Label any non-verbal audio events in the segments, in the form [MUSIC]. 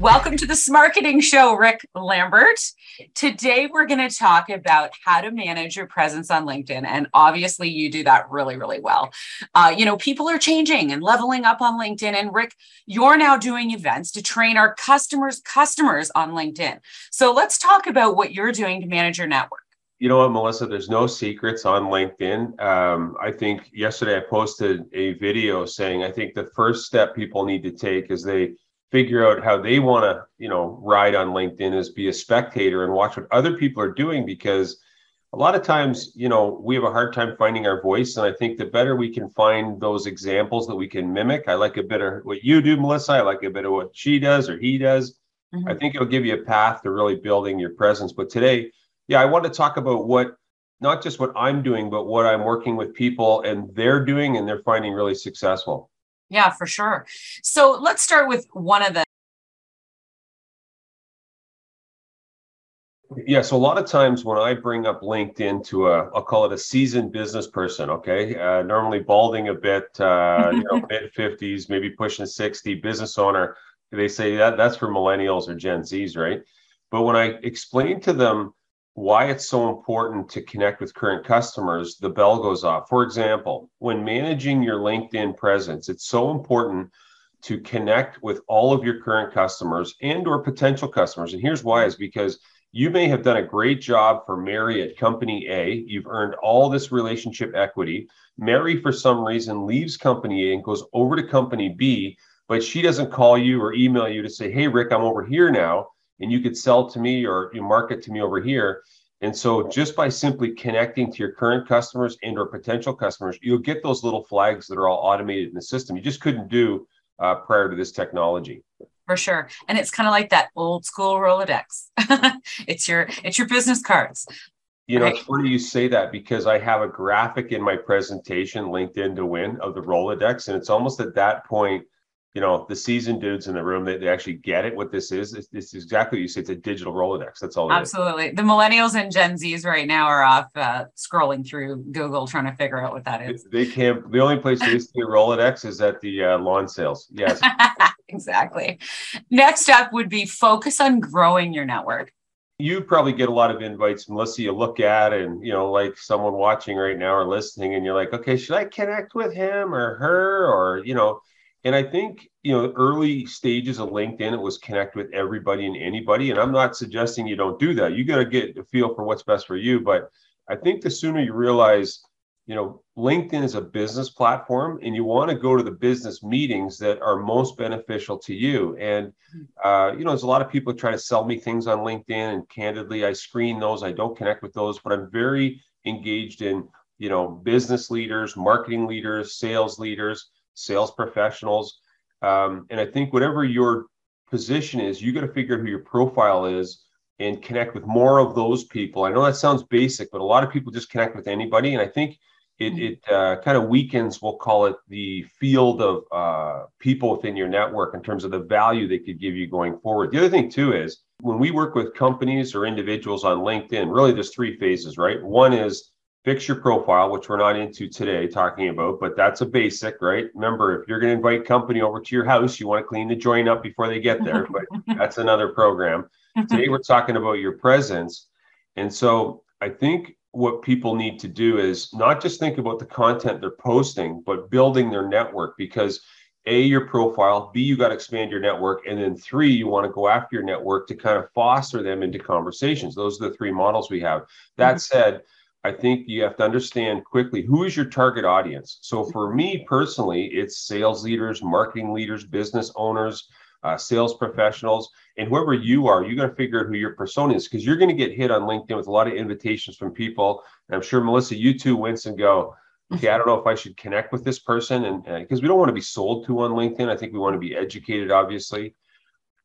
Welcome to the Smarketing Show, Rick Lambert. Today, we're going to talk about how to manage your presence on LinkedIn. And obviously, you do that really, really well. Uh, you know, people are changing and leveling up on LinkedIn. And Rick, you're now doing events to train our customers' customers on LinkedIn. So let's talk about what you're doing to manage your network you know what, Melissa? There's no secrets on LinkedIn. Um, I think yesterday I posted a video saying I think the first step people need to take is they figure out how they want to, you know, ride on LinkedIn is be a spectator and watch what other people are doing because a lot of times, you know, we have a hard time finding our voice. And I think the better we can find those examples that we can mimic, I like a bit of what you do, Melissa. I like a bit of what she does or he does. Mm-hmm. I think it'll give you a path to really building your presence. But today, yeah, I want to talk about what not just what I'm doing, but what I'm working with people and they're doing and they're finding really successful. Yeah, for sure. So let's start with one of the. Yeah, so a lot of times when I bring up LinkedIn to a, I'll call it a seasoned business person, okay, uh, normally balding a bit, uh, you know, [LAUGHS] mid fifties, maybe pushing sixty, business owner. They say that that's for millennials or Gen Zs, right? But when I explain to them why it's so important to connect with current customers, the bell goes off. For example, when managing your LinkedIn presence, it's so important to connect with all of your current customers and or potential customers. And here's why is because you may have done a great job for Mary at company A. You've earned all this relationship equity. Mary, for some reason, leaves company A and goes over to company B, but she doesn't call you or email you to say, Hey, Rick, I'm over here now and you could sell to me or you market to me over here. And so just by simply connecting to your current customers and or potential customers, you'll get those little flags that are all automated in the system. You just couldn't do uh, prior to this technology. For sure. And it's kind of like that old school Rolodex. [LAUGHS] it's your it's your business cards. You know, right. it's funny you say that because I have a graphic in my presentation, LinkedIn to Win, of the Rolodex. And it's almost at that point you know the seasoned dudes in the room they, they actually get it what this is. It's, it's exactly what you say it's a digital rolodex that's all absolutely. The millennials and gen z's right now are off uh, scrolling through google trying to figure out what that is. They can't the only place they see a rolodex is at the uh, lawn sales. Yes. [LAUGHS] Exactly. Next up would be focus on growing your network. You probably get a lot of invites melissa you look at and you know like someone watching right now or listening and you're like okay should i connect with him or her? Or you know and I think, you know, early stages of LinkedIn, it was connect with everybody and anybody. And I'm not suggesting you don't do that. You got to get a feel for what's best for you. But I think the sooner you realize, you know, LinkedIn is a business platform and you want to go to the business meetings that are most beneficial to you. And, uh, you know, there's a lot of people try to sell me things on LinkedIn. And candidly, I screen those, I don't connect with those, but I'm very engaged in, you know, business leaders, marketing leaders, sales leaders sales professionals. Um, and I think whatever your position is, you got to figure out who your profile is and connect with more of those people. I know that sounds basic, but a lot of people just connect with anybody. And I think it, mm-hmm. it uh, kind of weakens, we'll call it the field of uh, people within your network in terms of the value they could give you going forward. The other thing, too, is when we work with companies or individuals on LinkedIn, really there's three phases, right? One is fix your profile, which we're not into today talking about, but that's a basic, right? Remember, if you're going to invite company over to your house, you want to clean the joint up before they get there, but [LAUGHS] that's another program. Today, we're talking about your presence. And so I think what people need to do is not just think about the content they're posting, but building their network because a your profile b you got to expand your network and then three you want to go after your network to kind of foster them into conversations those are the three models we have that mm-hmm. said I think you have to understand quickly who is your target audience. So for me personally, it's sales leaders, marketing leaders, business owners, uh, sales professionals, and whoever you are, you got to figure out who your persona is because you're going to get hit on LinkedIn with a lot of invitations from people. And I'm sure Melissa, you too, wince and go. Okay, I don't know if I should connect with this person, and because uh, we don't want to be sold to on LinkedIn, I think we want to be educated, obviously.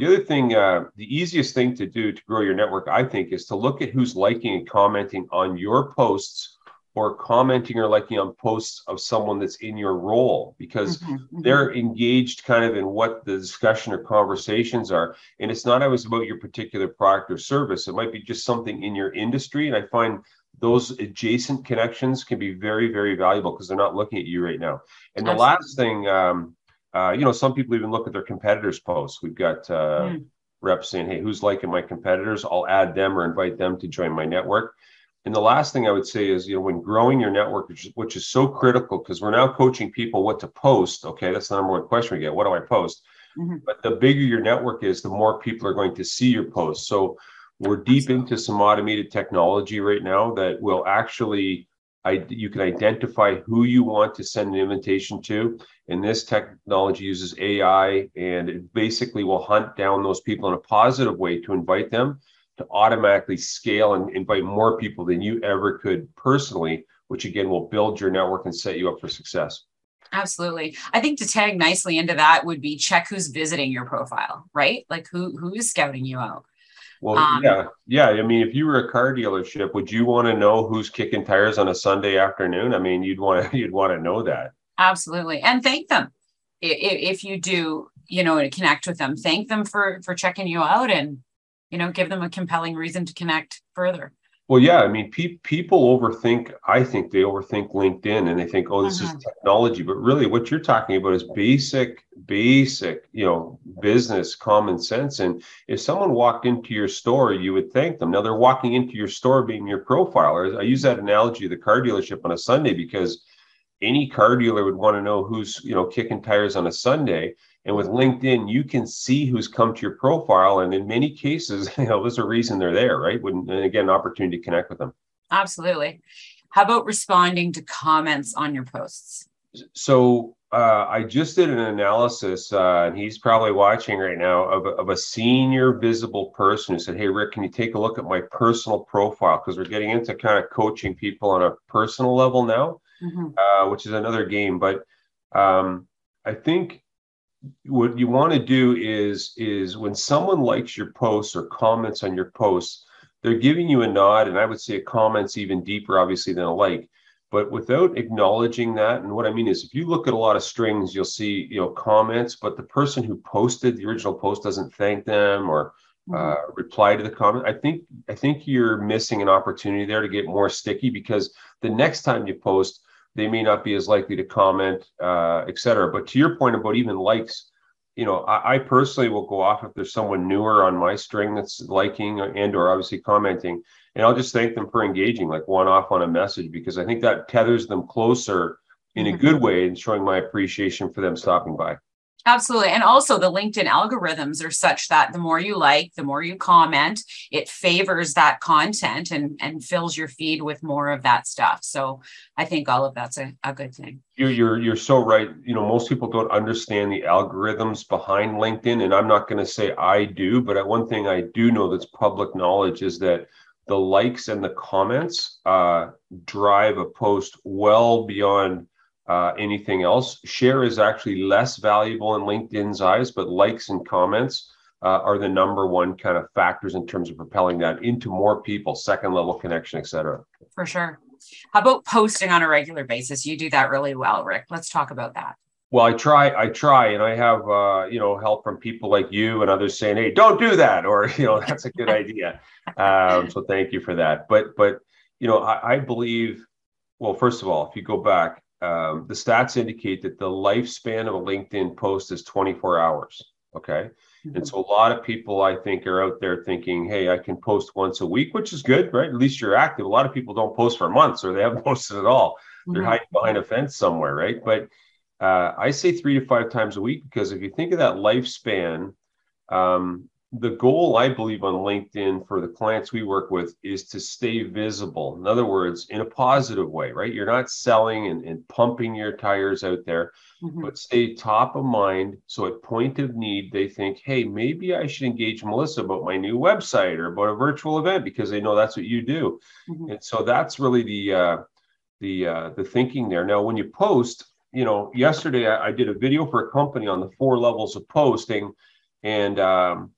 The other thing, uh, the easiest thing to do to grow your network, I think, is to look at who's liking and commenting on your posts or commenting or liking on posts of someone that's in your role because mm-hmm, mm-hmm. they're engaged kind of in what the discussion or conversations are. And it's not always about your particular product or service, it might be just something in your industry. And I find those adjacent connections can be very, very valuable because they're not looking at you right now. And the last thing, um, uh, you know, some people even look at their competitors' posts. We've got uh, mm. reps saying, hey, who's liking my competitors? I'll add them or invite them to join my network. And the last thing I would say is, you know, when growing your network, which is, which is so critical because we're now coaching people what to post. Okay, that's the number one question we get. What do I post? Mm-hmm. But the bigger your network is, the more people are going to see your posts. So we're deep into some automated technology right now that will actually I, you can identify who you want to send an invitation to. And this technology uses AI and it basically will hunt down those people in a positive way to invite them to automatically scale and invite more people than you ever could personally, which again will build your network and set you up for success. Absolutely. I think to tag nicely into that would be check who's visiting your profile, right? Like who who is scouting you out. Well, um, yeah, yeah. I mean, if you were a car dealership, would you want to know who's kicking tires on a Sunday afternoon? I mean, you'd want to [LAUGHS] you'd want to know that. Absolutely, and thank them if, if you do. You know, connect with them, thank them for for checking you out, and you know, give them a compelling reason to connect further. Well, yeah, I mean, pe- people overthink. I think they overthink LinkedIn, and they think, "Oh, this is mm-hmm. technology," but really, what you're talking about is basic, basic, you know, business common sense. And if someone walked into your store, you would thank them. Now they're walking into your store being your profiler. I use that analogy of the car dealership on a Sunday because any car dealer would want to know who's you know kicking tires on a Sunday. And with LinkedIn, you can see who's come to your profile. And in many cases, [LAUGHS] you know, there's a reason they're there, right? When, and again, an opportunity to connect with them. Absolutely. How about responding to comments on your posts? So uh, I just did an analysis, uh, and he's probably watching right now, of, of a senior visible person who said, Hey, Rick, can you take a look at my personal profile? Because we're getting into kind of coaching people on a personal level now, mm-hmm. uh, which is another game. But um, I think what you want to do is is when someone likes your posts or comments on your posts they're giving you a nod and i would say a comment's even deeper obviously than a like but without acknowledging that and what i mean is if you look at a lot of strings you'll see you know comments but the person who posted the original post doesn't thank them or mm-hmm. uh, reply to the comment i think i think you're missing an opportunity there to get more sticky because the next time you post they may not be as likely to comment, uh, et cetera. But to your point about even likes, you know, I, I, personally will go off if there's someone newer on my string that's liking and or obviously commenting, and I'll just thank them for engaging, like one off on a message, because I think that tethers them closer in a mm-hmm. good way and showing my appreciation for them stopping by. Absolutely. And also the LinkedIn algorithms are such that the more you like, the more you comment, it favors that content and, and fills your feed with more of that stuff. So I think all of that's a, a good thing. You're, you're, you're so right. You know, most people don't understand the algorithms behind LinkedIn. And I'm not going to say I do, but one thing I do know that's public knowledge is that the likes and the comments uh, drive a post well beyond uh, anything else. Share is actually less valuable in LinkedIn's eyes, but likes and comments uh, are the number one kind of factors in terms of propelling that into more people, second level connection, et cetera. For sure. How about posting on a regular basis? You do that really well, Rick. Let's talk about that. Well, I try, I try, and I have, uh, you know, help from people like you and others saying, "Hey, don't do that," or [LAUGHS] you know, that's a good [LAUGHS] idea. Um, so thank you for that. But, but, you know, I, I believe, well, first of all, if you go back, um, the stats indicate that the lifespan of a LinkedIn post is 24 hours. Okay. Mm-hmm. And so a lot of people, I think, are out there thinking, hey, I can post once a week, which is good, right? At least you're active. A lot of people don't post for months or they haven't [LAUGHS] posted at all. Mm-hmm. They're hiding behind a fence somewhere, right? But uh, I say three to five times a week because if you think of that lifespan, um, the goal I believe on LinkedIn for the clients we work with is to stay visible. In other words, in a positive way, right? You're not selling and, and pumping your tires out there, mm-hmm. but stay top of mind. So at point of need, they think, hey, maybe I should engage Melissa about my new website or about a virtual event because they know that's what you do. Mm-hmm. And so that's really the uh, the uh, the thinking there. Now, when you post, you know, yesterday I, I did a video for a company on the four levels of posting, and um,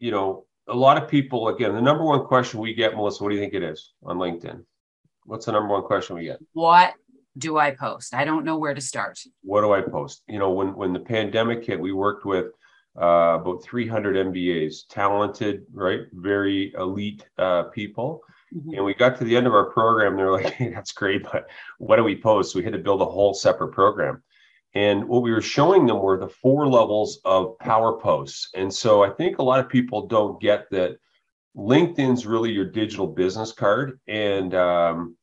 you know, a lot of people, again, the number one question we get, Melissa, what do you think it is on LinkedIn? What's the number one question we get? What do I post? I don't know where to start. What do I post? You know, when when the pandemic hit, we worked with uh, about 300 MBAs, talented, right, very elite uh, people. Mm-hmm. And we got to the end of our program. They're like, [LAUGHS] hey, "That's great, but what do we post?" So we had to build a whole separate program. And what we were showing them were the four levels of power posts. And so I think a lot of people don't get that LinkedIn's really your digital business card. And um,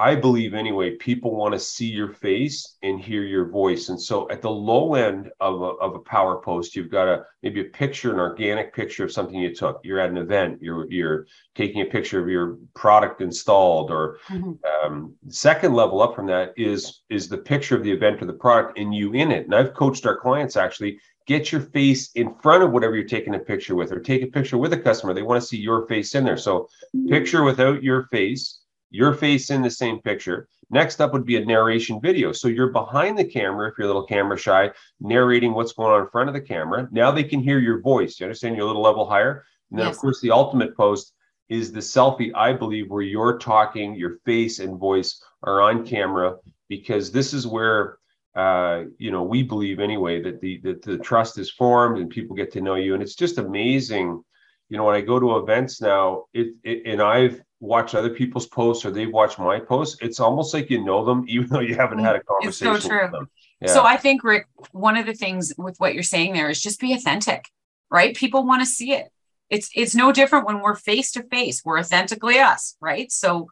I believe anyway, people want to see your face and hear your voice. And so at the low end of a, of a power post, you've got a maybe a picture, an organic picture of something you took. You're at an event, you're you're taking a picture of your product installed, or mm-hmm. um, second level up from that is is the picture of the event or the product and you in it. And I've coached our clients actually get your face in front of whatever you're taking a picture with, or take a picture with a customer. They want to see your face in there. So mm-hmm. picture without your face your face in the same picture. Next up would be a narration video. So you're behind the camera, if you're a little camera shy, narrating what's going on in front of the camera. Now they can hear your voice. You understand? You're a little level higher. And then, yes. of course, the ultimate post is the selfie, I believe, where you're talking, your face and voice are on camera, because this is where uh, you know we believe anyway that the that the trust is formed and people get to know you, and it's just amazing. You know, when I go to events now, it, it and I've watch other people's posts or they've watched my posts, it's almost like you know them, [LAUGHS] even though you haven't had a conversation. It's so true. Yeah. So I think Rick, one of the things with what you're saying there is just be authentic, right? People want to see it. It's it's no different when we're face to face. We're authentically us, right? So,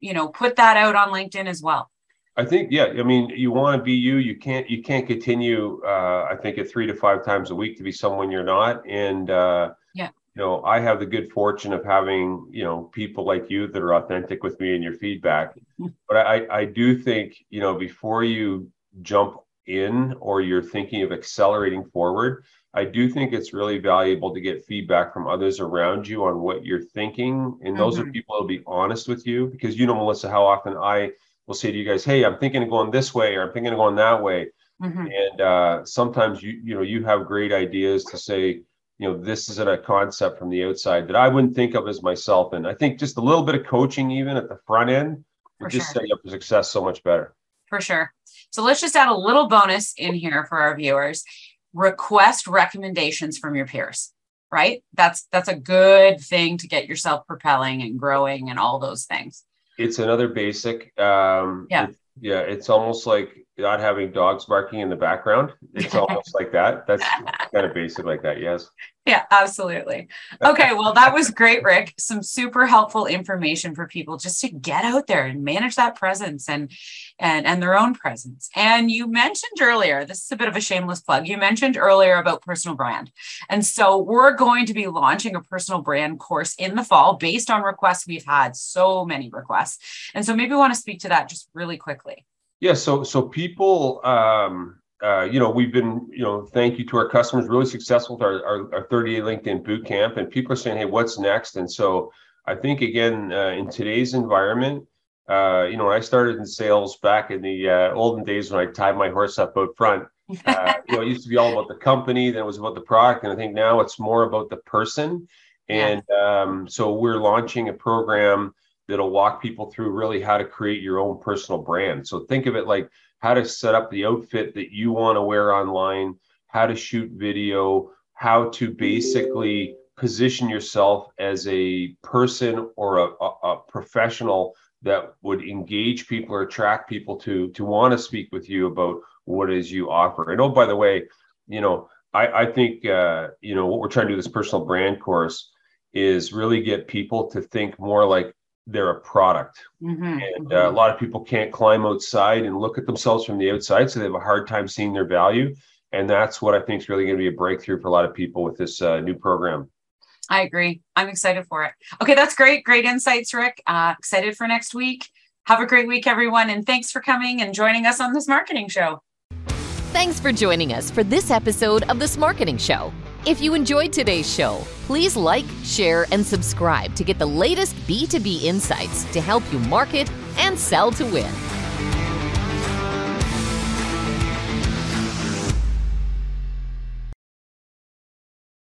you know, put that out on LinkedIn as well. I think, yeah. I mean, you want to be you. You can't. You can't continue. Uh, I think at three to five times a week to be someone you're not. And uh, you know, I have the good fortune of having, you know, people like you that are authentic with me and your feedback. [LAUGHS] But I, I do think, you know, before you jump in or you're thinking of accelerating forward, I do think it's really valuable to get feedback from others around you on what you're thinking. And those mm-hmm. are people that'll be honest with you because you know, Melissa, how often I will say to you guys, Hey, I'm thinking of going this way or I'm thinking of going that way. Mm-hmm. And uh, sometimes you, you know, you have great ideas to say, you know this isn't a concept from the outside that i wouldn't think of as myself. And i think just a little bit of coaching even at the front end would just sure. set you up for success so much better. For sure. So let's just add a little bonus in here for our viewers. Request recommendations from your peers right? That's that's a good thing to get yourself propelling and growing and all those things. It's another basic um yeah. yeah it's almost like not having dogs barking in the background. It's [LAUGHS] almost like that. That's kind of basic like that. Yes. Yeah, absolutely. Okay. Well, that was great, Rick. Some super helpful information for people just to get out there and manage that presence and and and their own presence. And you mentioned earlier, this is a bit of a shameless plug. You mentioned earlier about personal brand. And so we're going to be launching a personal brand course in the fall based on requests we've had so many requests. And so maybe we want to speak to that just really quickly. Yeah, so so people, um, uh, you know, we've been, you know, thank you to our customers, really successful with our, our, our 30 day LinkedIn boot camp, and people are saying, hey, what's next? And so I think again, uh, in today's environment, uh, you know, when I started in sales back in the uh, olden days when I tied my horse up out front, [LAUGHS] uh, you know, it used to be all about the company, then it was about the product, and I think now it's more about the person. And um, so we're launching a program that'll walk people through really how to create your own personal brand. So think of it like how to set up the outfit that you want to wear online, how to shoot video, how to basically position yourself as a person or a, a, a professional that would engage people or attract people to to want to speak with you about what is you offer. And oh, by the way, you know, I, I think uh, you know what we're trying to do this personal brand course is really get people to think more like they're a product. Mm-hmm, and uh, mm-hmm. a lot of people can't climb outside and look at themselves from the outside. So they have a hard time seeing their value. And that's what I think is really going to be a breakthrough for a lot of people with this uh, new program. I agree. I'm excited for it. Okay, that's great. Great insights, Rick. Uh, excited for next week. Have a great week, everyone. And thanks for coming and joining us on this marketing show. Thanks for joining us for this episode of This Marketing Show. If you enjoyed today's show, please like, share, and subscribe to get the latest B2B insights to help you market and sell to win.